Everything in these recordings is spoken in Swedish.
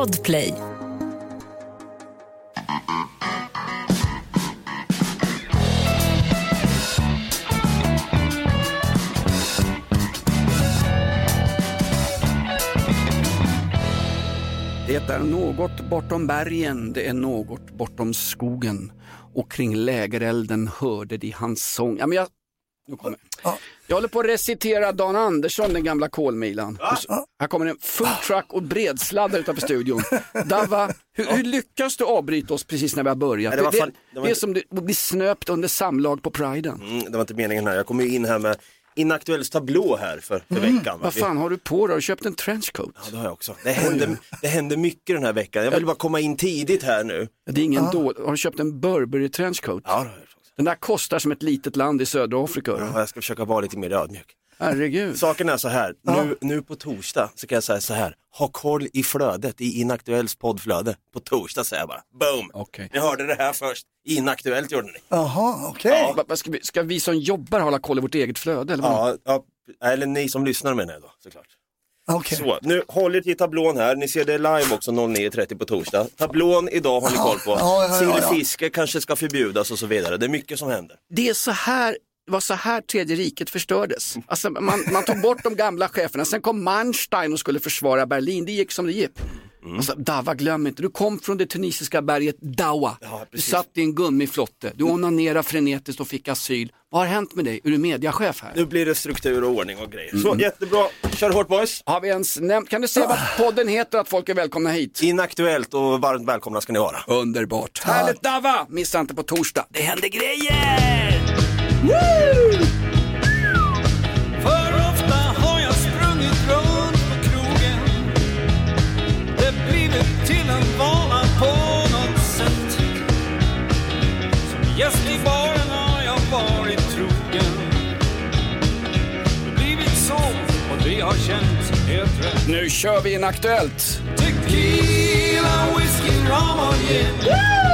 Podplay. Det är något bortom bergen, det är något bortom skogen och kring lägerelden hörde de hans sång. Ja, men jag, nu kommer jag. jag håller på att recitera Dan Andersson, den gamla kolmilan. Så- Här kommer en food truck och bredsladdare utanför studion. Dava, hur, hur lyckas du avbryta oss precis när vi har börjat? Nej, det det, fan- det, det var det är som att bli snöpt under samlag på priden. Mm, det var inte meningen här. Jag kommer ju in här med Inaktuells tablå här för, för veckan. va? Mm. Vad fan har du på dig? Har du köpt en trenchcoat? Ja, det har jag också. Det händer, det händer mycket den här veckan. Jag vill bara komma in tidigt här nu. Det är ingen då. Har du köpt en Burberry trenchcoat? Ja, det har jag. Den där kostar som ett litet land i södra Afrika. Ja, jag ska försöka vara lite mer ödmjuk. Herregud. Saken är så här, nu, nu på torsdag så kan jag säga så här, ha koll i flödet, i Inaktuells poddflöde. På torsdag säger jag bara, boom! Okej. Ni hörde det här först, Inaktuellt gjorde ni. Jaha, okej. Va- va, Ska vi, ska vi som jobbar hålla koll i vårt eget flöde? Eller vad? Ja, ja, eller ni som lyssnar menar jag då, såklart. Okej. Så, nu håll er till tablån här, ni ser det live också 09.30 på torsdag. Tablån idag har ni koll på. Ja, ja, ja, ja. Sillfiske kanske ska förbjudas och så vidare, det är mycket som händer. Det är så här det var så här tredje riket förstördes. Alltså man, man tog bort de gamla cheferna, sen kom Manstein och skulle försvara Berlin, det gick som det gick. Mm. Alltså, Dawa, glöm inte, du kom från det tunisiska berget Dawa. Ja, du satt i en gummiflotte, du onanerade frenetiskt och fick asyl. Vad har hänt med dig? Är du mediachef här? Nu blir det struktur och ordning och grejer. Mm. Så jättebra, kör hårt boys! Har vi ens nämnt, kan du säga vad podden heter att folk är välkomna hit? Inaktuellt och varmt välkomna ska ni vara. Underbart. Härligt Dava! Missa inte på torsdag. Det händer grejer! Woo! Gäst i baren har jag varit trogen. Det blivit så och det har känts helt rätt. Nu kör vi in Aktuellt. Tequila, whisky, rom och gin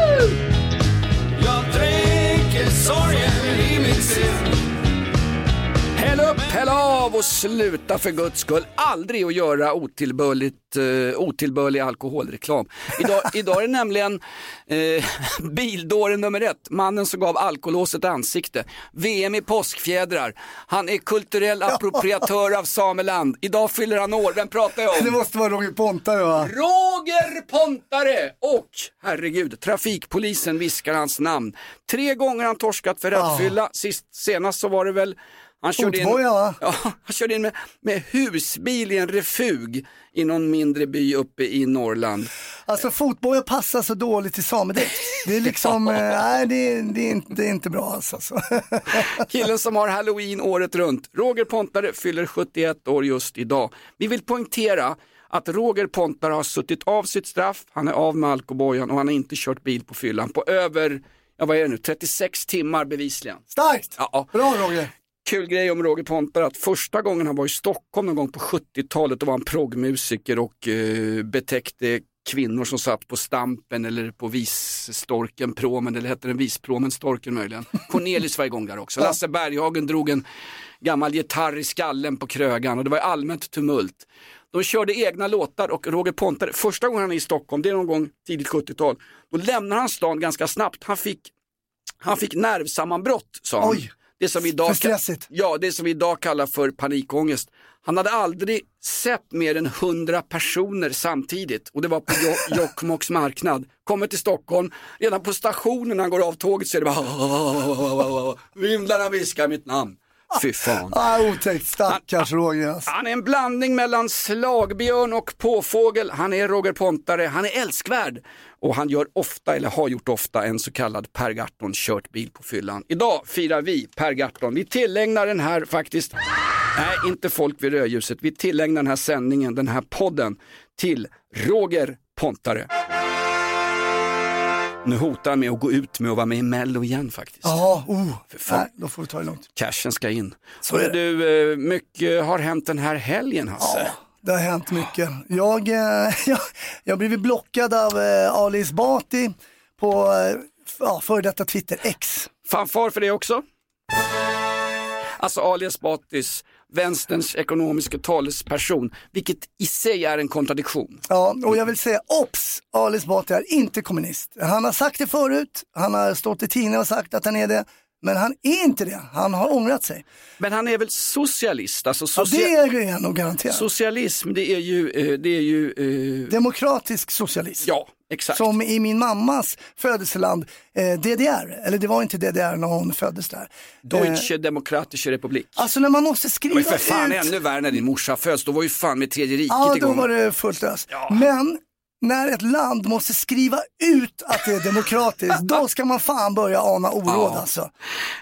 av och sluta för guds skull aldrig att göra otillbörligt, uh, otillbörlig alkoholreklam. Idag, idag är det nämligen uh, bildåren nummer ett, mannen som gav alkolåset ansikte. VM i påskfjädrar. Han är kulturell appropriatör av Sameland. Idag fyller han år, vem pratar jag om? Det måste vara Roger Pontare va? Roger Pontare och herregud, trafikpolisen viskar hans namn. Tre gånger han torskat för rattfylla, Sist, senast så var det väl han körde, in, ja, han körde in med, med husbil i en refug i någon mindre by uppe i Norrland. Alltså fotboja passar så dåligt till samedräkt. Det är liksom, eh, nej det, det, är inte, det är inte bra alltså. Så. Killen som har halloween året runt. Roger Pontare fyller 71 år just idag. Vi vill poängtera att Roger Pontare har suttit av sitt straff, han är av med alkobojan och han har inte kört bil på fyllan på över, ja vad är det nu, 36 timmar bevisligen. Starkt! Ja. Bra Roger! Kul grej om Roger Pontare att första gången han var i Stockholm någon gång på 70-talet då var han proggmusiker och eh, betäckte kvinnor som satt på Stampen eller på Visstorken, Promen eller hette den Vispromen, Storken möjligen. Cornelis var igång där också. Lasse Berghagen drog en gammal gitarr i skallen på Krögan och det var allmänt tumult. De körde egna låtar och Roger Pontare, första gången han är i Stockholm, det är någon gång tidigt 70-tal, då lämnar han stan ganska snabbt. Han fick, han fick nervsammanbrott sa han. Oj, det som vi idag för stressigt. Ja, det som vi idag kallar för panikångest. Han hade aldrig sett mer än hundra personer samtidigt och det var på Jo- Jokkmokks marknad. Kommer till Stockholm, redan på stationen när han går av tåget så är det bara Vimlarna viskar mitt namn. Fy fan. Ah, otäckt, stackars Roger. Alltså. Han är en blandning mellan slagbjörn och påfågel. Han är Roger Pontare, han är älskvärd. Och han gör ofta, eller har gjort ofta, en så kallad Per Gahrton kört bil på fyllan. Idag firar vi Per Gahrton. Vi tillägnar den här faktiskt, nej inte folk vid rödljuset, vi tillägnar den här sändningen, den här podden till Roger Pontare. Nu hotar han med att gå ut med att vara med i Mello igen faktiskt. Ja, oh, fan. nej, då får du ta det lugnt. Cashen ska in. Så du, eh, mycket har hänt den här helgen Hasse. Ja, det har hänt mycket. Jag, eh, jag, jag har blivit blockad av eh, Ali Esbati på eh, ja, före detta Twitter X. Fanfar för det också. Alltså Ali Esbatis vänsterns ekonomiska talesperson, vilket i sig är en kontradiktion. Ja, och jag vill säga obs! Ali Esbati är inte kommunist. Han har sagt det förut, han har stått i tidningen och sagt att han är det. Men han är inte det, han har ångrat sig. Men han är väl socialist? Alltså Ja, socia- det är han nog garanterat. Socialism, det är ju, eh, det är ju eh, Demokratisk socialism. ja, exakt. Som i min mammas födelseland, eh, DDR. Eller det var inte DDR när hon föddes där. Eh, Deutsche Demokratische Republik. alltså när man måste Det skriva var ju för fan ut... ännu värre när din morsa föds, då var ju fan med tredje riket Ja, då igång. var det fullt ös. Men när ett land måste skriva ut att det är demokratiskt, då ska man fan börja ana oråd Ja. alltså.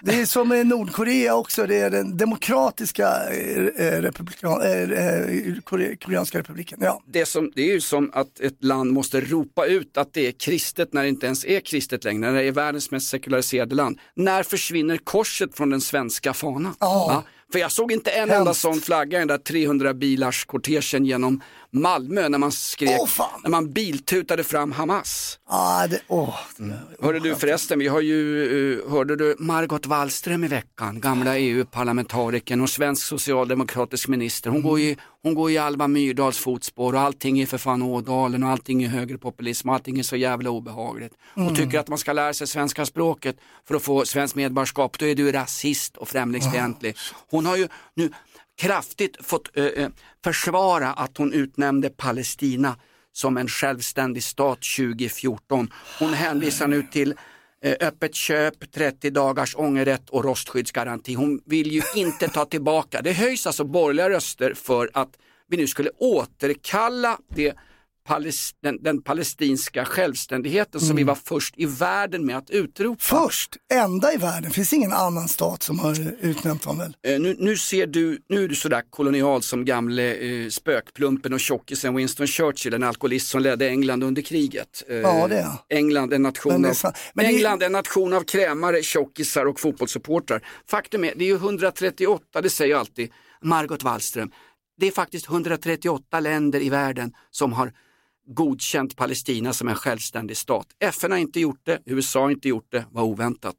Det är som i Nordkorea också, det är den demokratiska eh, eh, republikan, eh, eh, Kore- koreanska republiken. Ja. det, som, det är ju som att ett land måste ropa ut att det är kristet när det inte ens är kristet längre, när det är världens mest sekulariserade land. När försvinner korset från den svenska fanan? Ja. För jag såg inte en enda Hemskt. sån flagga i den där 300 bilars kortegen genom Malmö när man skrek, fan. när man biltutade fram Hamas. Ah, det, åh. Hörde du förresten, vi har ju, eh, hörde du Margot Wallström i veckan, gamla EU-parlamentarikern och svensk socialdemokratisk minister. Hon går ju hon går i Alva Myrdals fotspår och allting är för fan Ådalen och allting är högerpopulism och allting är så jävla obehagligt. Och tycker att man ska lära sig svenska språket för att få svenskt medborgarskap, då är du rasist och främlingsfientlig. Hon har ju nu kraftigt fått eh, eh, försvara att hon utnämnde Palestina som en självständig stat 2014. Hon hänvisar nu till eh, öppet köp, 30 dagars ångerrätt och rostskyddsgaranti. Hon vill ju inte ta tillbaka. Det höjs alltså borgerliga röster för att vi nu skulle återkalla det Pales- den, den palestinska självständigheten som vi var först i världen med att utropa. Först, enda i världen, finns ingen annan stat som har utnämnt honom väl? Eh, nu, nu ser du, nu är du sådär kolonial som gamle eh, spökplumpen och tjockisen Winston Churchill, en alkoholist som ledde England under kriget. Eh, Ja, det är. England, en nation, det är av. Men det- England en nation av krämare, tjockisar och fotbollssupportrar. Faktum är, det är ju 138, det säger alltid, Margot Wallström, det är faktiskt 138 länder i världen som har godkänt Palestina som en självständig stat. FN har inte gjort det, USA har inte gjort det, var oväntat.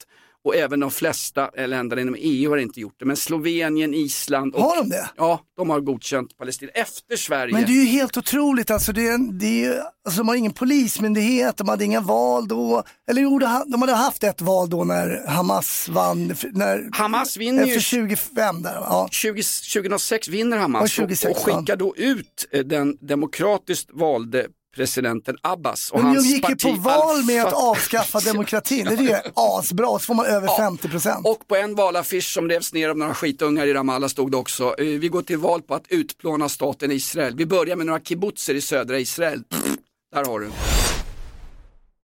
Och även de flesta länderna inom EU har inte gjort det. Men Slovenien, Island och... Har de det? Ja, de har godkänt Palestina efter Sverige. Men det är ju helt otroligt, alltså, det är, det är, alltså de har ingen polismyndighet, de hade inga val då. Eller jo, de ha- de hade haft ett val då när Hamas vann. När, Hamas vinner Efter 25 där, ja. 20, 2006 vinner Hamas Ja, 26, och, och skickar då ut eh, den demokratiskt valde presidenten Abbas och Men de hans gick ju parti på val med att avskaffa demokratin, det är ju asbra, så får man över 50 procent. Och på en valaffisch som revs ner av några skitungar i Ramallah stod det också, eh, vi går till val på att utplåna staten Israel. Vi börjar med några kibbutzer i södra Israel. Pff, där har du.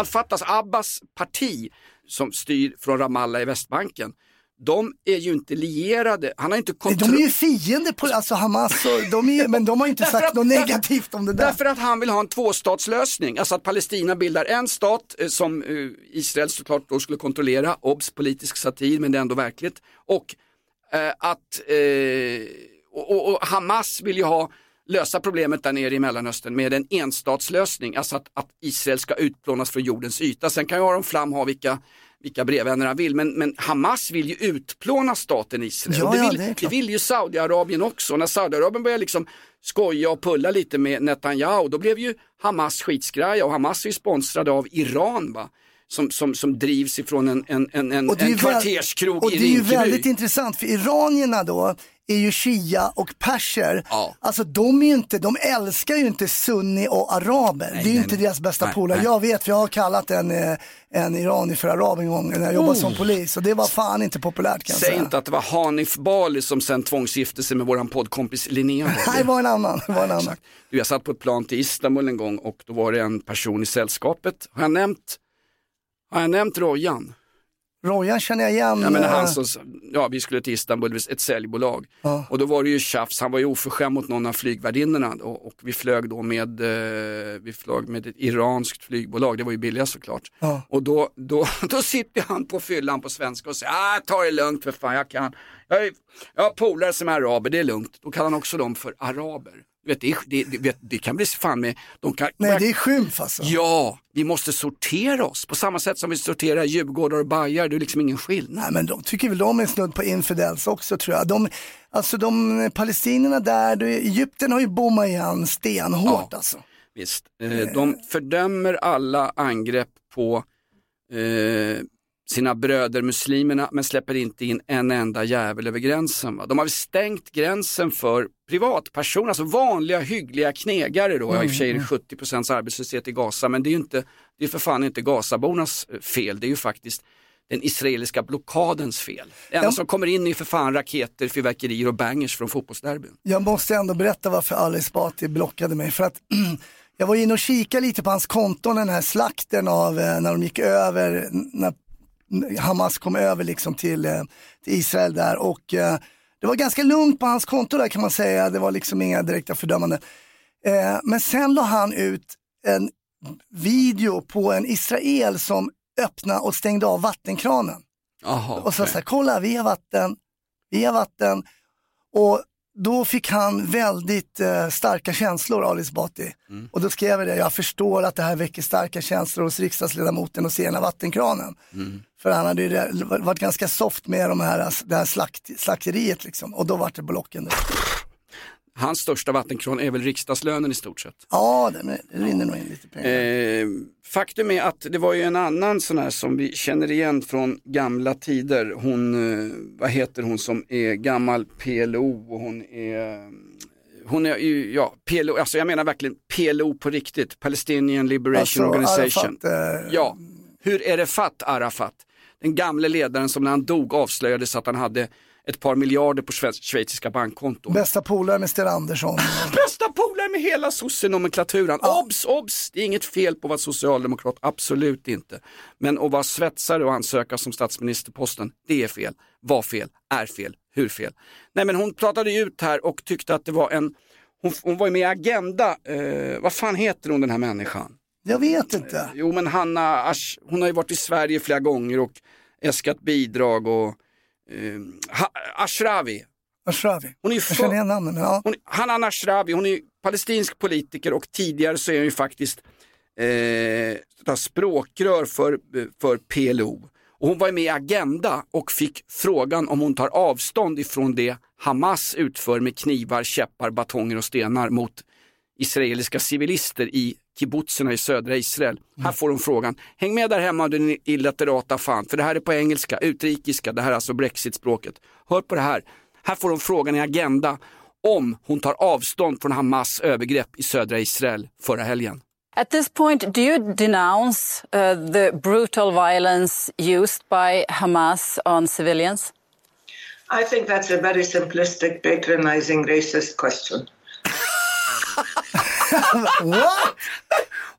Al-Fatahs Abbas parti som styr från Ramallah i Västbanken, de är ju inte lierade. Han har inte De kontroll. är ju fiender på alltså Hamas, och de är, men de har inte sagt att- något negativt om det där. Därför att han vill ha en tvåstatslösning, alltså att Palestina bildar en stat eh, som eh, Israel såklart då skulle kontrollera, obs politisk satir men det är ändå verkligt. Och eh, att eh, och, och, och Hamas vill ju ha lösa problemet där nere i Mellanöstern med en enstatslösning, alltså att, att Israel ska utplånas från jordens yta. Sen kan ju Aron Flam ha vilka vilka brevvänner han vill, men, men Hamas vill ju utplåna staten Israel. Ja, det, ja, vill, det är det klart. vill ju Saudiarabien också. När Saudiarabien börjar liksom skoja och pulla lite med Netanyahu, då blev ju Hamas skitskraja och Hamas är ju sponsrade av Iran va? Som, som, som drivs ifrån en, en, en, en, Och en kvarterskrog Och i det är ju Rinkeby. väldigt intressant för iranierna då är ju shia och perser. Ja. Alltså de är ju inte, de älskar ju inte sunni och araber. det är ju nej, inte nej. deras bästa Nej, polare. nej. Jag vet för jag har kallat en, eh, en iranier för arab en gång när jag jobbade som polis och det var fan inte populärt kan Säg säga. inte att det var Hanif Bali som sen tvångsgifte sig med våran poddkompis Linnea. Nej, det var en annan. Var en annan. Du, jag satt på ett plan till Istanbul en gång och då var det en person i sällskapet. Har jag nämnt, har jag nämnt Rojan? Rojan känner jag igen. Ja, men eh, han som, ja, vi skulle till Istanbul, ett säljbolag. Ja. Och då var det ju tjafs, han var ju oförskämd mot någon av flygvärdinnorna och, och vi flög då med, eh, vi flög med ett iranskt flygbolag, det var ju billigast såklart. Ja. Och då, då, då sitter han på fyllan på svenska och säger, ah, ta det lugnt för fan, jag kan, jag, är, jag har polare som är araber, det är lugnt. Då kallar han också dem för araber. Vet, det, det, det, det kan bli fan med, de kan, Nej, det är skymf alltså. Ja, vi måste sortera oss på samma sätt som vi sorterar djurgårdar och bajar, det är liksom ingen skillnad. Nej men de tycker väl de är snudd på infidels också tror jag. De, alltså de palestinierna där, Egypten har ju bommat igen stenhårt Ja. alltså. Visst, eh, de fördömer alla angrepp på eh, sina bröder muslimerna men släpper inte in en enda jävel över gränsen. Va? De har stängt gränsen för privatpersoner, alltså vanliga hyggliga knegare då. Ja, I och för sig är det 70% arbetslöshet i Gaza men det är ju inte, det är för fan inte Gazabornas eh, fel, det är ju faktiskt den israeliska blockadens fel. Det enda som kommer in är för fan raketer, fyrverkerier och bangers från fotbollsderbyn. Jag måste ändå berätta varför Ali Esbati blockade mig. För att jag var inne och kikade lite på hans konton, den här slakten av eh, när de gick över, när Hamas kom över liksom till, eh, till Israel där. Och eh, det var ganska lugnt på hans konto där kan man säga. Det var liksom inga direkta fördömanden. Eh, men sen la han ut en video på en Israel som öppnade och stängde av vattenkranen. Jaha, Och så så här, kolla vi har vatten, vi har vatten. Och då fick han väldigt eh, starka känslor, Ali Esbati. Mm. Och då skrev jag det, jag förstår att det här väcker starka känslor hos riksdagsledamoten och se den här vattenkranen. Mm. För han hade ju varit ganska soft med de här, det här slakt, slakteriet liksom. Och då var det blocken. där. Hans största vattenkran är väl riksdagslönen i stort sett. Ja, det, det rinner nog in lite pengar. Eh, faktum är att det var ju en annan sån här som vi känner igen från gamla tider. Hon, eh, vad heter hon som är gammal PLO och hon är hon är ju, ja, PLO, alltså jag menar verkligen PLO på riktigt, Palestinian Liberation Alltså, Organization. Arafat, eh, Ja, hur är det fatt Arafat? Den gamle ledaren som när han dog avslöjades att han hade ett par miljarder på schwe- schweiziska bankkonton. Bästa polare med Sten Andersson. Bästa polare med hela sossenomenklaturan. Obs, obs, det är inget fel på att vara socialdemokrat, absolut inte. Men att vara svetsare och ansöka som statsministerposten, det är fel. Var fel, är fel, hur fel? Nej men hon pratade ut här och tyckte att det var en, hon, hon var ju med i Agenda, eh, vad fan heter hon den här människan? Jag vet inte. Jo men Hanna Ash, hon har ju varit i Sverige flera gånger och äskat bidrag och eh, Ashrawi, Ashrawi. hon är ju Jag känner för- igen namnet, ja. hon, Hanan Ashrawi, hon är palestinsk politiker och tidigare så är hon ju faktiskt eh, språkrör för, för PLO. Och hon var med i Agenda och fick frågan om hon tar avstånd ifrån det Hamas utför med knivar, käppar, batonger och stenar mot israeliska civilister i kibbutzerna i södra Israel. Här får hon frågan, häng med där hemma den illiterata fan, för det här är på engelska, utrikiska, det här är alltså brexit-språket. Hör på det här, här får hon frågan i Agenda om hon tar avstånd från Hamas övergrepp i södra Israel förra helgen. At this point, do you denounce uh, the brutal violence used by Hamas on civilians? I think that's a very simplistic, patronizing, racist question. What?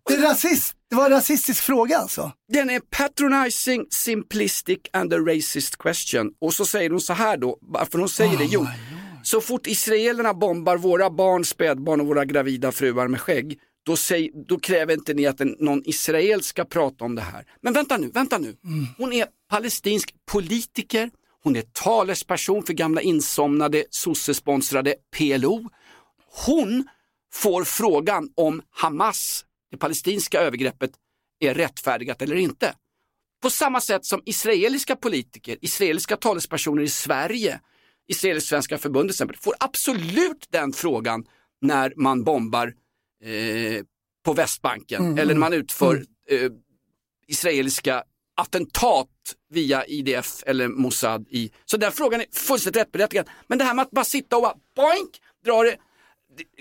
Det, är rasist, det var en rasistisk fråga alltså? Den är patronizing, simplistic and a racist question. Och så säger hon så här då, varför hon säger det? Jo, så fort israelerna bombar våra barn, spädbarn och våra gravida fruar med skägg, då, säg, då kräver inte ni att en, någon israel ska prata om det här. Men vänta nu, vänta nu. Hon är palestinsk politiker, hon är talesperson för gamla insomnade sossesponsrade PLO. Hon får frågan om Hamas, det palestinska övergreppet, är rättfärdigat eller inte. På samma sätt som israeliska politiker, israeliska talespersoner i Sverige, Israelisk-svenska förbundet till exempel, får absolut den frågan när man bombar eh, på Västbanken Mm, eller när man utför mm. eh, israeliska attentat via IDF eller Mossad. I. Så den frågan är fullständigt rättberättigad. Men det här med att bara sitta och bara boink, dra det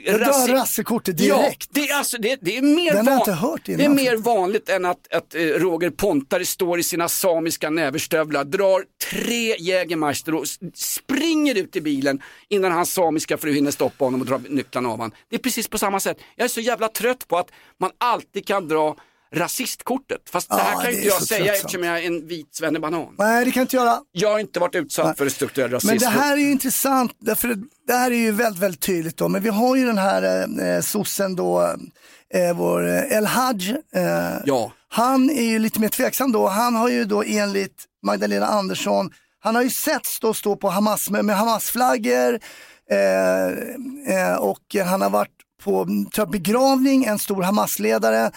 Jag drar rassekortet direkt. Ja, det är, alltså, det, det är mer, Den har jag inte hört innan. det är mer vanligt än att, att eh, Roger Pontare står i sina samiska näverstövlar, drar tre Jägermeister och springer ut i bilen innan hans samiska fru hinner stoppa honom och dra nycklarna av honom. Det är precis på samma sätt. Jag är så jävla trött på att man alltid kan dra rasistkortet. Fast det här Ja, kan det är inte jag så säga tröttsamt. eftersom jag är en vit svennebanan. Nej, det kan jag inte göra. Jag har inte varit utsatt för strukturell rasism. Men det här är ju intressant, därför det här är ju väldigt, väldigt tydligt då. Men vi har ju den här eh, sossen då, eh, vår eh, El Haj. Eh, Ja. Han är ju lite mer tveksam då. Han har ju då enligt Magdalena Andersson, han har ju setts då stå på Hamas med, med Hamas-flaggor eh, eh, och han har varit på tror jag, begravning, en stor Hamas-ledare.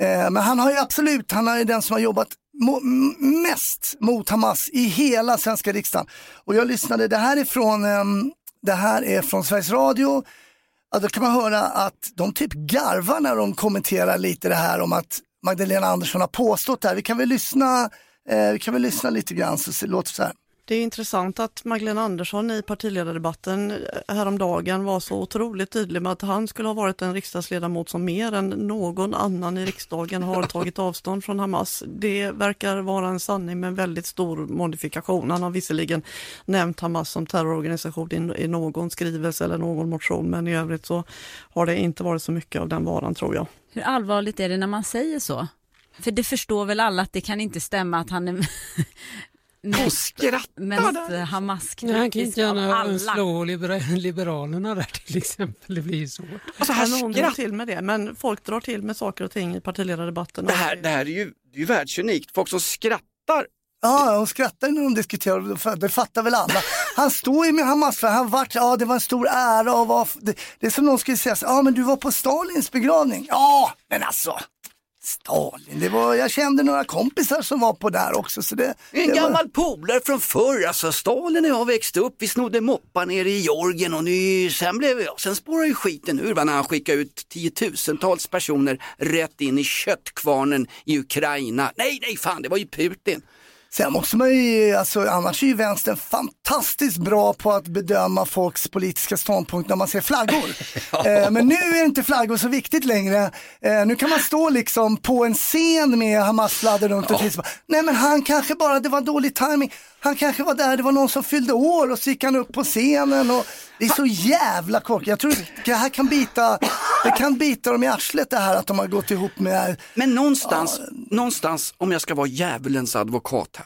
Eh, men han har ju absolut, han är den som har jobbat mo- mest mot Hamas i hela svenska riksdagen. Och jag lyssnade, det här är från, ehm, det här är från Sveriges Radio. Ja, då kan man höra att de typ garvar när de kommenterar lite det här om att Magdalena Andersson har påstått det här. Vi kan väl lyssna, eh, vi kan väl lyssna lite grann så det låter så här. Det är intressant att Magdalena Andersson i partiledardebatten häromdagen var så otroligt tydlig med att han skulle ha varit en riksdagsledamot som mer än någon annan i riksdagen har tagit avstånd från Hamas. Det verkar vara en sanning med en väldigt stor modifikation. Han har visserligen nämnt Hamas som terrororganisation i, i någon skrivelse eller någon motion, men i övrigt så har det inte varit så mycket av den varan tror jag. Hur allvarligt är det när man säger så? För det förstår väl alla att det kan inte stämma att han är mest, mest Hamas-kritisk Nej, han kan inte gärna slå libera- Liberalerna där till exempel. Det blir ju svårt. Alltså, här hon drar till med det, men folk drar till med saker och ting i partiledardebatten. Det här, det här är ju, det är ju världsunikt. Folk som skrattar Ja, de skrattar när de diskuterar, för det fattar väl alla. Han står ju med Hamas, för han vart, ja det var en stor ära och var, det, det är som någon skulle säga, så, ja men du var på Stalins begravning. Ja, men alltså, Stalin, det var, jag kände några kompisar som var på där också. Så det, En det gammal polare från förr, alltså Stalin och jag växte upp, vi snodde moppar nere i Georgien och nu, sen, blev, ja, sen spårade ju skiten ur va, när han skickade ut tiotusentals personer rätt in i köttkvarnen i Ukraina. Nej, nej fan, det var ju Putin. Sen måste man ju, alltså, annars är ju vänstern fantastiskt bra på att bedöma folks politiska ståndpunkt när man ser flaggor. eh, men nu är inte flaggor så viktigt längre. Eh, nu kan man stå liksom på en scen med Hamas-flaggor runt omkring. sig. Nej men han kanske bara, det var dålig timing. Han kanske var där, det var någon som fyllde år och så gick han upp på scenen. Och det är så jävla korkat. Jag tror det här kan bita, det kan bita dem i arslet det här att de har gått ihop med Men någonstans, någonstans, om jag ska vara djävulens advokat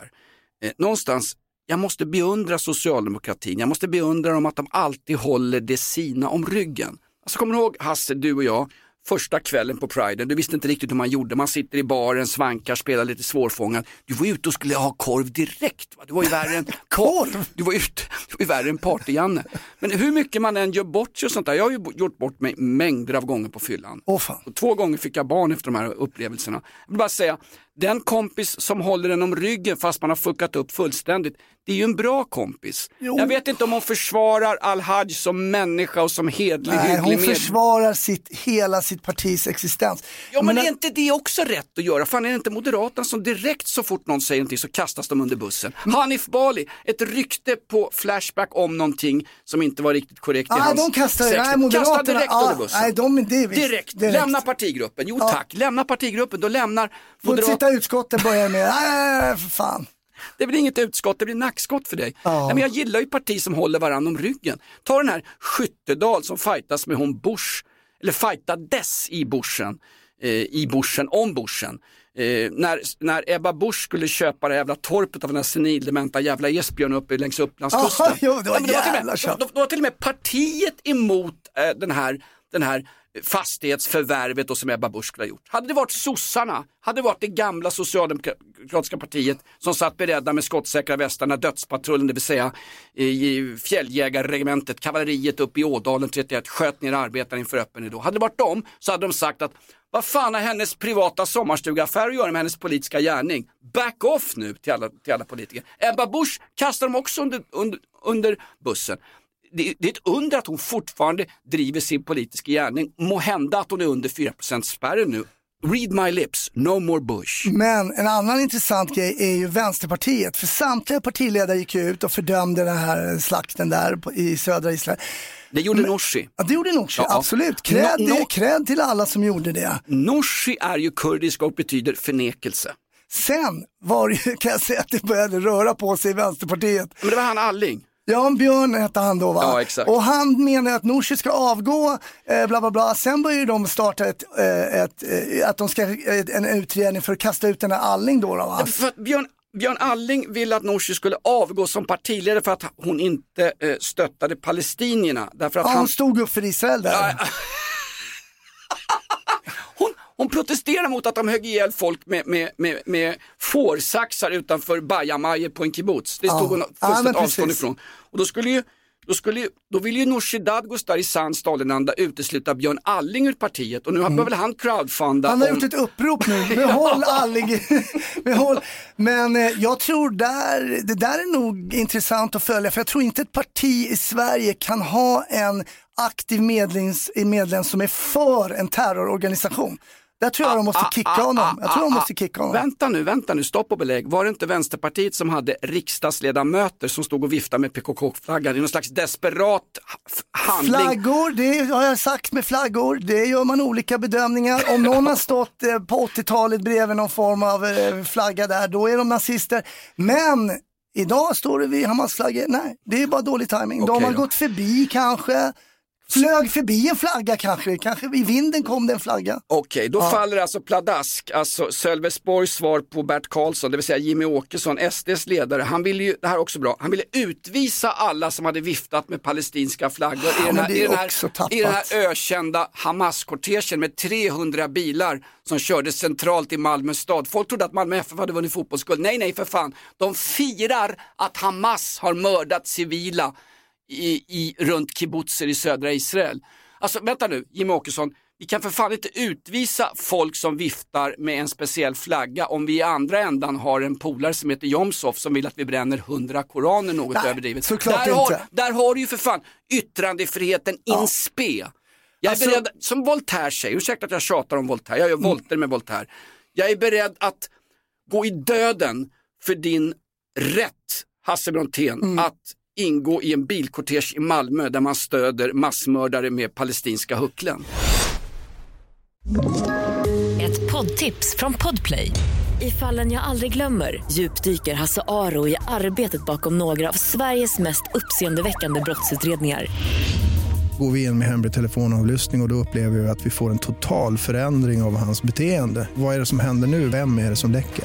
eh, någonstans, jag måste beundra socialdemokratin, jag måste beundra dem att de alltid håller det sina om ryggen. Alltså kommer du ihåg Hasse, du och jag, första kvällen på Pride, du visste inte riktigt hur man gjorde, man sitter i baren, svankar, spelar lite svårfångad. Du var ute och skulle ha korv direkt. Va? Du var ju värre än korv. Du var ute, du var ju värre än party-Janne. Men hur mycket man än gör bort sig och sånt där, jag har ju gjort bort mig mängder av gånger på fyllan. Oh, fan. Och två gånger fick jag barn efter de här upplevelserna. Jag vill bara säga, Den kompis som håller en om ryggen fast man har fuckat upp fullständigt, det är ju en bra kompis. Jo. Jag vet inte om hon försvarar Al-Haj som människa och som hedlig, Nej, hon med- försvarar sitt, hela sitt partis existens. Ja men Men- är inte det också rätt att göra? Fan är det inte Moderaterna som direkt så fort någon säger någonting så kastas de under bussen? Mm. Hanif Bali, ett rykte på Flashback om någonting som inte var riktigt korrekt i Nej, hans de kastar, sex- nej, Moderaterna, Kasta direkt ja, under bussen. nej, de, det visst, direkt. lämna partigruppen. Jo Ja. tack, lämna partigruppen. Då lämnar Får inte sitta utskottet börjar med, nej, för fan. Det blir inget utskott, det blir nackskott för dig. Nej, men jag gillar ju parti som håller varandra om ryggen. Ta den här Skyttedal som fightas med hon Bush, eller fightades i Bushen, eh, i Bushen, om Bushen. Eh, när, när Ebba Busch skulle köpa det jävla torpet av den här senildementa jävla Esbjörn uppe längs Upplandskusten. Ja, jo, det var men till och med, då, då var till och med partiet emot eh, den här, den här fastighetsförvärvet och som Ebba Busch skulle ha gjort. Hade det varit sossarna, hade det varit det gamla socialdemokratiska partiet som satt beredda med skottsäkra västar när dödspatrullen, det vill säga eh, i fjälljägarregementet, kavalleriet uppe i Ådalen 31 sköt ner arbetare inför öppen ridå. Hade det varit dem så hade de sagt att vad fan har hennes privata sommarstugaffär att göra med hennes politiska gärning? Back off nu till alla, till alla politiker. Ebba Busch kastar de också under, under, under bussen det, det är ett under att hon fortfarande driver sin politiska gärning. Må hända att hon är under 4% spärren nu. Read my lips, no more Bush. Men en annan intressant grej är ju Vänsterpartiet. För samtliga partiledare gick ut och fördömde den här slakten där i södra Israel. Det gjorde Nooshi. Ja, det gjorde Nooshi, Ja, absolut. Cred, No- no- cred till alla som gjorde det. Nooshi är ju kurdisk och betyder förnekelse. Sen var det ju, kan jag säga, att det började röra på sig i Vänsterpartiet. Men det var han Alling. Jan Björn hette han då va? Ja, exakt. Och han menar att Nooshi ska avgå, eh, bla bla bla. Sen börjar de starta ett, eh, ett, eh, att de ska, eh, en utredning för att kasta ut den här Alling då. då va? För Björn, Björn Alling ville att Nooshi skulle avgå som partiledare för att hon inte eh, stöttade palestinierna. Därför att Ja, han, hon stod upp för Israel där. Hon protesterar mot att de högg ihjäl folk med, med, med, med fårsaxar utanför bajamajor på en kibbutz. Det Ja. stod hon Ja, fullständigt avstånd precis. ifrån. Och då skulle ju då, skulle, då ville ju Nooshi Dadgostar i sann Stalinanda utesluta Björn Alling ur partiet och nu mm. behöver han crowdfunda. Han har om- gjort ett upprop nu, behåll Alling. behåll. Men eh, jag tror där, det där är nog intressant att följa för jag tror inte ett parti i Sverige kan ha en aktiv medlems, medlem som är för en terrororganisation. Där tror jag de måste kicka honom. Jag tror de måste kicka honom. Vänta nu, vänta nu, stopp och belägg. Var det inte Vänsterpartiet som hade riksdagsledamöter som stod och viftade med PKK-flaggan i någon slags desperat handling? Flaggor, det har jag sagt med flaggor, det gör man olika bedömningar. Om någon har stått eh, på 80-talet bredvid någon form av eh, flagga där, då är de nazister. Men idag står det vid Hamas-flaggor, nej, det är bara dålig timing. de Okej har då. gått förbi kanske, flög förbi en flagga kanske, kanske i vinden kom det en flagga. Okej, då Ja. faller alltså pladask, alltså Sölvesborgs svar på Bert Karlsson, det vill säga Jimmy Åkesson, SDs ledare. Han ville ju, det här är också bra, han ville utvisa alla som hade viftat med palestinska flaggor Ja, i, den här, i, den här, i den här ökända Hamas-kortegen med 300 bilar som körde centralt i Malmö stad. Folk trodde att Malmö FF hade vunnit fotbollsguld. Nej, nej för fan. De firar att Hamas har mördat civila i, i, runt kibbutzer i södra Israel. Alltså vänta nu, Jimmie Åkesson, vi kan för fan inte utvisa folk som viftar med en speciell flagga om vi i andra ändan har en polare som heter Jomshof som vill att vi bränner 100 koraner något Nej, överdrivet. såklart där, har, inte. där har du ju för fan yttrandefriheten in spe. Jag är Alltså- beredd, som Voltaire säger, ursäkta att jag tjatar om Voltaire, jag gör Mm. volter med Voltaire. Jag är beredd att gå i döden för din rätt, Hasse Brontén, Mm. att ingå i en bilkortege i Malmö där man stöder massmördare med palestinska hucklen. Ett poddtips från Podplay. I fallen jag aldrig glömmer djupdyker Hasse Aro i arbetet bakom några av Sveriges mest uppseendeväckande brottsutredningar. Går vi in med hemlig telefonavlyssning och, och då upplever vi att vi får en total förändring av hans beteende. Vad är det som händer nu? Vem är det som läcker?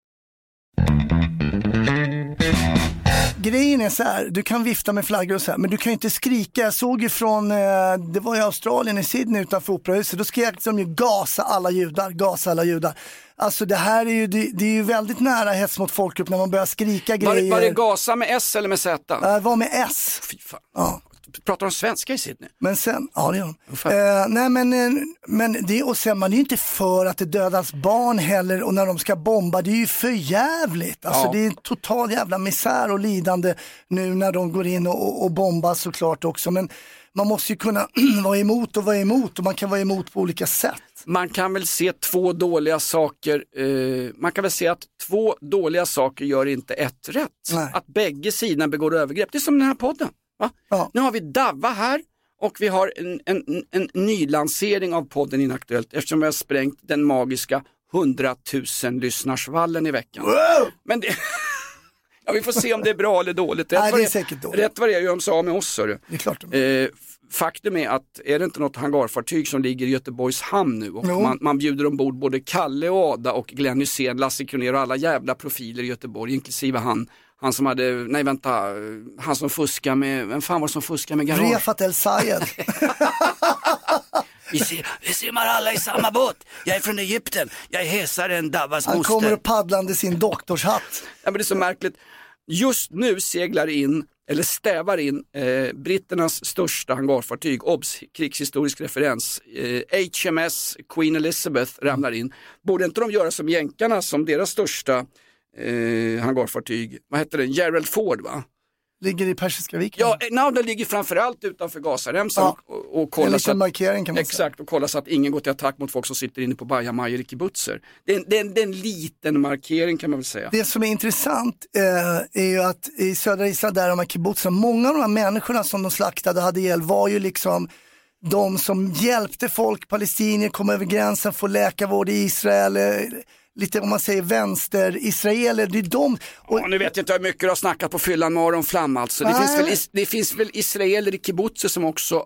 Grejen är så här, du kan vifta med flaggor och så här, men du kan ju inte skrika. Jag såg ju från, eh, det var i Australien, i Sydney utanför operahuset, då skrek de ju gasa alla judar, gasa alla judar. Alltså det här är ju, det, det är ju väldigt nära hets mot folkgrupp när man börjar skrika Var, grejer. var det Gaza med S eller med Z? Det var med S. Fy fan. Ja. Pratar de svenska i Sydney? Men sen, ja det gör de. Eh, nej men, eh, men det, och sen man är ju inte för att det dödas barn heller och när de ska bomba, det är ju för jävligt. Alltså Ja. det är en total jävla misär och lidande nu när de går in och, och, och bombar såklart också. Men man måste ju kunna vara emot och vara emot och man kan vara emot på olika sätt. Man kan väl se två dåliga saker, eh, man kan väl se att två dåliga saker gör inte ett rätt. Nej. Att bägge sidorna begår övergrepp, det är som den här podden. Va? Nu har vi Davva här och vi har en, en, en nylansering av podden Inaktuellt eftersom vi har sprängt den magiska 100 000 lyssnarsvallen i veckan. Men det... ja, vi får se om det är bra eller dåligt. Rätt Nej, det är säkert dåligt. Rätt vad det är gör de sig av med oss. Det är klart. Eh, faktum är att är det inte något hangarfartyg som ligger i Göteborgs hamn nu och man, man bjuder ombord både Kalle och Ada och Glenn Hysén, Lasse Kronér och alla jävla profiler i Göteborg, inklusive han, han som hade, nej vänta, han som fuskar med, vem fan var det som fuskar med garage? Refat El Sayed. Vi, ser, vi simmar alla i samma båt, jag är från Egypten, jag är hesare än Davas Han moster. kommer paddlande i sin doktorshatt. Ja, men det är så märkligt. Just nu seglar in, eller stävar in, eh, britternas största hangarfartyg, OBS, krigshistorisk referens, eh, HMS Queen Elizabeth ramlar in. Borde inte de göra som jänkarna som deras största eh, hangarfartyg, vad hette den, Gerald Ford va? Ligger i Persiska viken. Ja, eh, no, den ligger framförallt utanför Gazaremsan Ja. och, och En liten markering kan man säga. Exakt, och kolla så att ingen går till attack mot folk som sitter inne på bajamajor i kibbutzer. Det är, det, är det är en liten markering kan man väl säga. Det som är intressant eh, är ju att i södra Israel, där de här kibbutzerna, många av de här människorna som de slaktade hade ihjäl var ju liksom de som hjälpte folk, palestinier, komma över gränsen, få läkarvård i Israel, eh, lite om man säger vänster-israeler, det är de. Och, Ja, nu vet jag inte hur mycket du har snackat på fyllan med Aron Flam alltså. Det finns, väl, det finns väl israeler i kibbutzer som också,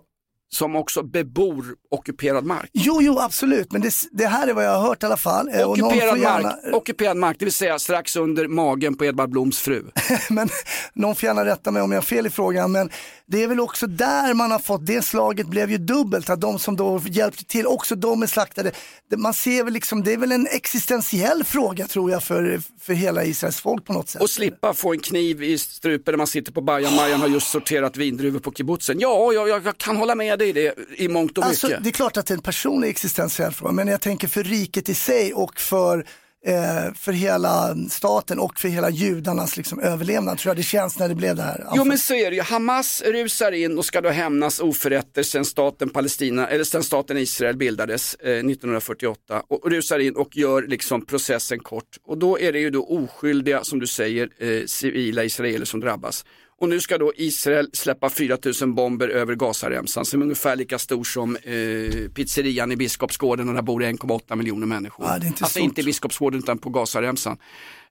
som också bebor ockuperad mark. Jo, jo, absolut, men det, det här är vad jag har hört i alla fall. Eh, Ockuperad gärna- mark, ockuperad mark, det vill säga strax under magen på Edvard Bloms fru. men någon får gärna rätta mig om jag har fel i frågan, men det är väl också där man har fått, det slaget blev ju dubbelt, att de som då hjälpte till, också de är slaktade. Man ser väl liksom, det är väl en existentiell fråga tror jag för, för hela Israels folk på något sätt. Och slippa få en kniv i strupen när man sitter på bajamajan har just sorterat vindruvor på kibbutzen. Ja, jag, jag, jag kan hålla med dig i det i mångt och mycket. Alltså, det är klart att det är en personlig existentiell fråga, men jag tänker för riket i sig och för, eh, för hela staten och för hela judarnas liksom, överlevnad tror jag det känns när det blev det här. Jo men så är det ju, Hamas rusar in och ska då hämnas oförrätter sedan staten Palestina, eller sedan staten Israel bildades eh, 1948 och, och rusar in och gör liksom processen kort. Och då är det ju då oskyldiga, som du säger, eh, civila israeler som drabbas. Och nu ska då Israel släppa 4000 bomber över Gazaremsan som är ungefär lika stor som eh, pizzerian i Biskopsgården och där bor det 1,8 miljoner människor. Är inte alltså stort. inte i Biskopsgården utan på Gazaremsan.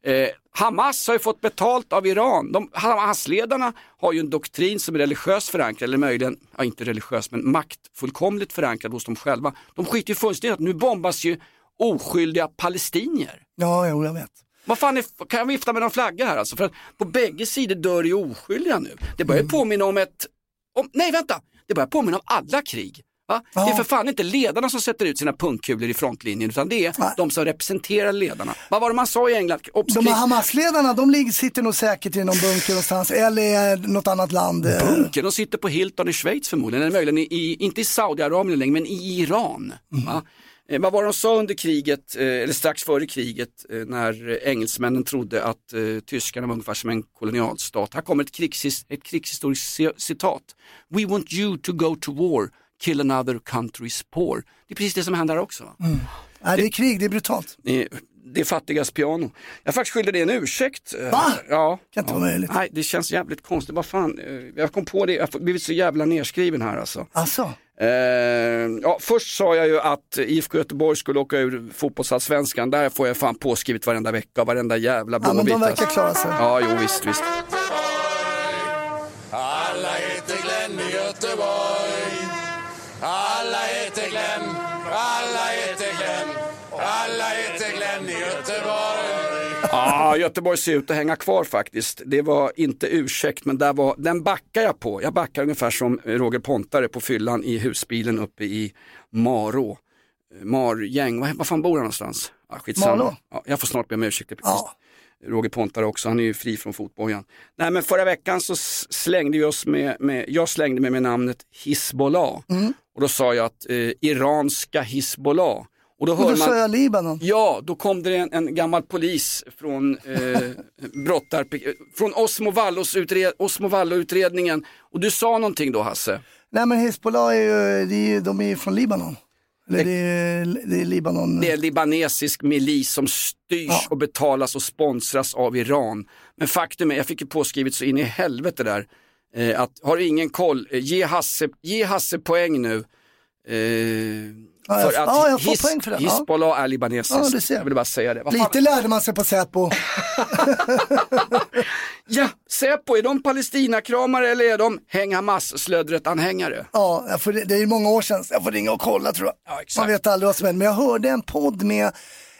Eh, Hamas har ju fått betalt av Iran. De, Hamas-ledarna har ju en doktrin som är religiöst förankrad, eller möjligen, ja, inte religiös, men maktfullkomligt förankrad hos dem själva. De skiter ju fullständigt att nu bombas ju oskyldiga palestinier. Ja, jo, jag vet. Vad fan är, kan jag vifta med någon flagga här alltså? För att på bägge sidor dör ju oskyldiga nu. Det börjar Mm. påminna om ett, om, nej vänta, det börjar påminna om alla krig. Va? Det är för fan inte ledarna som sätter ut sina punkkulor i frontlinjen utan det är de som representerar ledarna. Vad var det man sa i England? Obs, De här Hamas-ledarna, de sitter nog säkert i någon bunker någonstans eller något annat land. bunker, de sitter på Hilton i Schweiz förmodligen, eller möjligen i, inte i Saudiarabien längre, men i Iran. Va? Eh, vad var det de sa under kriget, eh, eller strax före kriget, eh, när engelsmännen trodde att eh, tyskarna var ungefär som en kolonialstat. Här kommer ett, krigshis, ett krigshistoriskt ci- citat. We want you to go to war, kill another country's poor. Det är precis det som händer här också. Mm. Ja, det är krig, det är brutalt. Det är- Det är fattigas piano. Jag faktiskt skyldig dig en ursäkt. Va? Ja. Kan inte ja. vara möjligt. Nej, det känns jävligt konstigt. Vad fan, jag kom på det, jag har blivit så jävla nerskriven här alltså. Alltså? Eh, ja, först sa jag ju att IFK Göteborg skulle åka ur fotbollsallsvenskan. Där får jag fan påskrivet varenda vecka, varenda jävla Ja, men de verkar klara sig. Ja, jo visst, visst. Ja, Göteborg ser ut att hänga kvar faktiskt. Det var inte ursäkt, men där var, den backar jag på. Jag backar ungefär som Roger Pontare på fyllan i husbilen uppe i Marå. Margäng, vad, vad fan bor han någonstans? Skitsamma. Malå? Ja, jag får snart be om ursäkt. Ja. Roger Pontare också, han är ju fri från fotbojan. Nej men förra veckan så slängde vi oss med, med jag slängde mig med namnet Hizbollah. Mm. Och då sa jag att eh, iranska Hizbollah. Och då hör man, jag Libanon. Ja, då kom det en, en gammal polis från eh, brottar, från Osmo Vallos-utred, Osmo Vallo-utredningen. Och du sa någonting då Hasse? Nej men Hezbollah är ju, det är ju, de är ju från Libanon. Eller det är, det är Libanon. Det är libanesisk milis som styrs och betalas och sponsras av Iran. Men faktum är, jag fick ju påskrivet så in i helvete där, eh, att har du ingen koll, eh, ge, Hasse, ge Hasse poäng nu. Eh, Ja, jag- för att ja, jag får His- poäng för det, ja. Hizbollah är libanesiskt. Ja. Jag ville bara säga det. Lite lärde man sig på Säpo. Ja, Säpo, är de Palestinakramare eller är de häng Hamas-slödret-anhängare? Ja, jag får, det är många år sedan, jag får ringa och kolla tror jag. Man vet aldrig vad som händer. Men jag hörde en podd med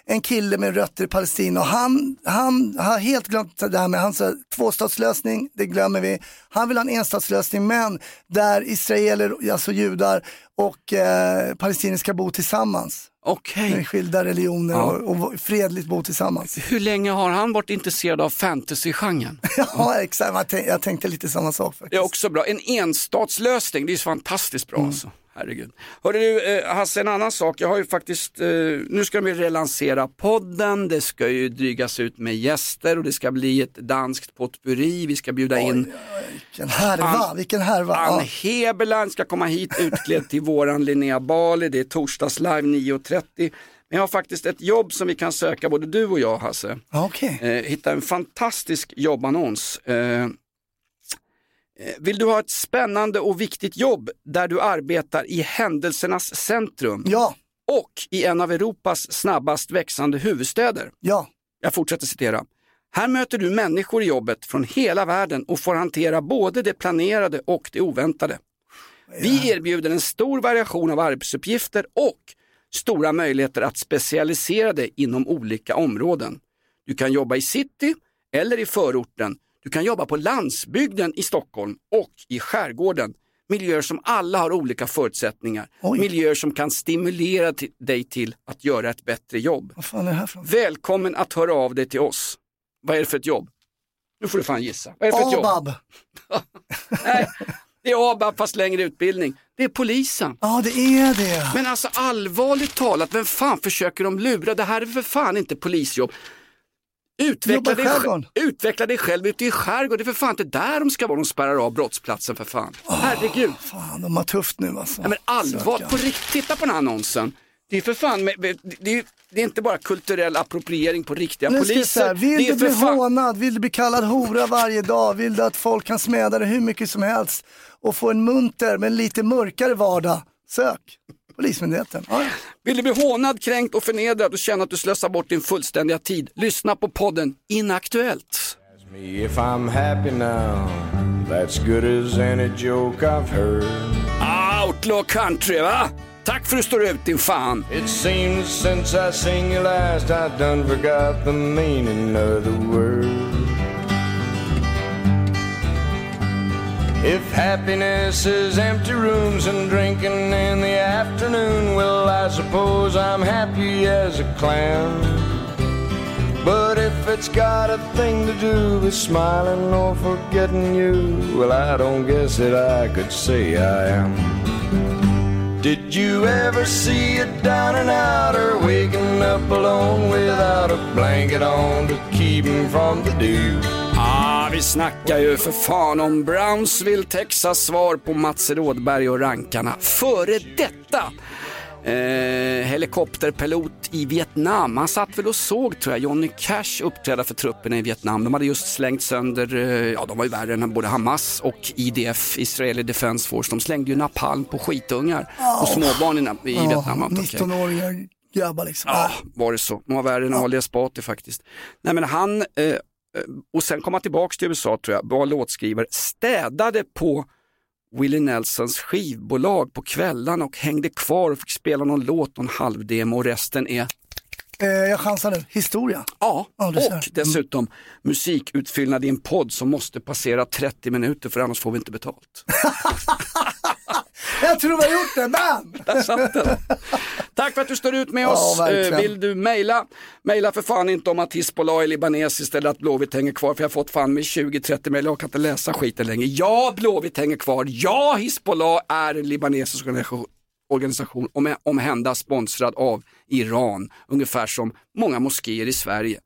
en kille med rötter i Palestina och han, han har helt glömt det här med hans tvåstatslösning, det glömmer vi. Han vill ha en enstatslösning men där israeler, alltså judar och eh, palestinier ska bo tillsammans. Okej. Med skilda religioner Ja. och, och fredligt bo tillsammans. Hur länge har han varit intresserad av fantasy-genren? ja, exakt. Jag tänkte, jag tänkte lite samma sak faktiskt. Det är också bra. En enstatslösning, det är ju fantastiskt Mm. bra alltså. Herregud. Hörde du eh, Hasse, en annan sak. Jag har ju faktiskt, eh, nu ska de ju relansera podden, det ska ju drygas ut med gäster och det ska bli ett danskt potpurri. Vi ska bjuda in Vilken härva, vilken härva. Ann Ja. Heberlein ska komma hit utklädd till våran Linnea Bali. Det är torsdags live 9.30. Men jag har faktiskt ett jobb som vi kan söka både du och jag Hasse. Okay. Eh, hitta en fantastisk jobbannons. Eh, Vill du ha ett spännande och viktigt jobb där du arbetar i händelsernas centrum? Ja. Och i en av Europas snabbast växande huvudstäder? Ja. Jag fortsätter citera. Här möter du människor i jobbet från hela världen och får hantera både det planerade och det oväntade. Vi erbjuder en stor variation av arbetsuppgifter och stora möjligheter att specialisera dig inom olika områden. Du kan jobba i city eller i förorten. Du kan jobba på landsbygden i Stockholm och i skärgården. Miljöer som alla har olika förutsättningar. Miljöer som kan stimulera till- dig till att göra ett bättre jobb. Vad fan är det här för Välkommen att höra av dig till oss. Vad är det för ett jobb? Nu får du fan gissa. Vad är det för ett jobb? ABAB. Nej, det är ABAB fast längre utbildning. Det är polisen. Ja, det är det. Men alltså allvarligt talat, vem fan försöker de lura? Det här är för fan inte polisjobb. Utveckla dig, utveckla dig själv ute i skärgården. Det är för fan inte där de ska vara. De spärrar av brottsplatsen för fan. Herregud. Fan, de har tufft nu alltså. Nej, men allvar, Söka. på riktigt, titta på den här annonsen. Det är för fan, det är, det är inte bara kulturell appropriering på riktiga Nu poliser. säga, vill det är du bli fan... hånad, vill du bli kallad hora varje dag, vill du att folk kan smäda dig hur mycket som helst och få en munter men lite mörkare vardag, sök Polismyndigheten. Ja. Vill du bli hånad, kränkt och förnedrad och känna att du slösar bort din fullständiga tid? Lyssna på podden Inaktuellt. If I'm happy now, that's good as any joke I've heard. Outlaw country, va? Tack för att du står ut din fan. It seems since I seen you last, I done forgot the meaning of the word. If happiness is empty rooms and drinking in the afternoon, well, I suppose I'm happy as a clam. But if it's got a thing to do with smiling or forgetting you, well, I don't guess that I could say I am. Did you ever see a down and outer waking up alone without a blanket on to keep him from the dew? Vi snackar ju för fan om Brownsville, Texas svar på Mats Rådberg och rankarna. Före detta eh, helikopterpilot i Vietnam. Han satt väl och såg tror jag Johnny Cash uppträda för trupperna i Vietnam. De hade just slängt sönder, eh, ja de var ju värre än både Hamas och IDF, Israeli Defense Force. De slängde ju napalm på skitungar och småbarn i, i Ja, Vietnam. Okej. 19-åriga grabbar liksom. Ja, var det så. De var värre än Ali Esbati faktiskt. Nej men han, eh, och sen kom han tillbaks till USA tror jag, var låtskrivare, städade på Willie Nelsons skivbolag på kvällarna och hängde kvar och fick spela någon låt, någon halvdemo och resten är Eh, jag chansar nu. Historia. Ja, ser. och dessutom musikutfyllnad i en podd som måste passera 30 minuter för annars får vi inte betalt. Jag tror vi har gjort det, bam! Där satt den. Tack för att du står ut med Ja, oss. verkligen. Eh, Vill du mejla? Mejla för fan inte om att Hizbollah är libanesiskt eller att Blåvitt hänger kvar för jag har fått fan med 20-30 mejl och jag kan inte läsa skiten längre. Ja, Blåvitt hänger kvar. Ja, Hizbollah är en libanesisk organisation organisation om, omhända sponsrad av Iran, ungefär som många moskéer i Sverige.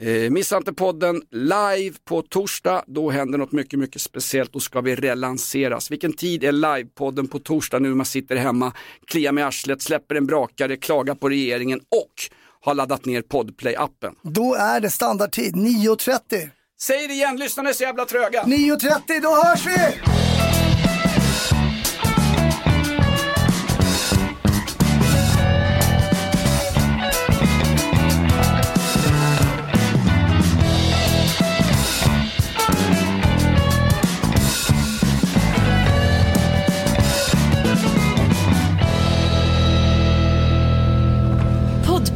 Eh, missa inte podden live på torsdag, då händer något mycket, mycket speciellt. Då ska vi relanseras. Vilken tid är livepodden på torsdag nu när man sitter hemma, kliar med arslet, släpper en brakare, klagar på regeringen och har laddat ner Podplay-appen. Då är det standardtid 9.30. Säg det igen, lyssnarna är så jävla tröga. 9.30, då hörs vi!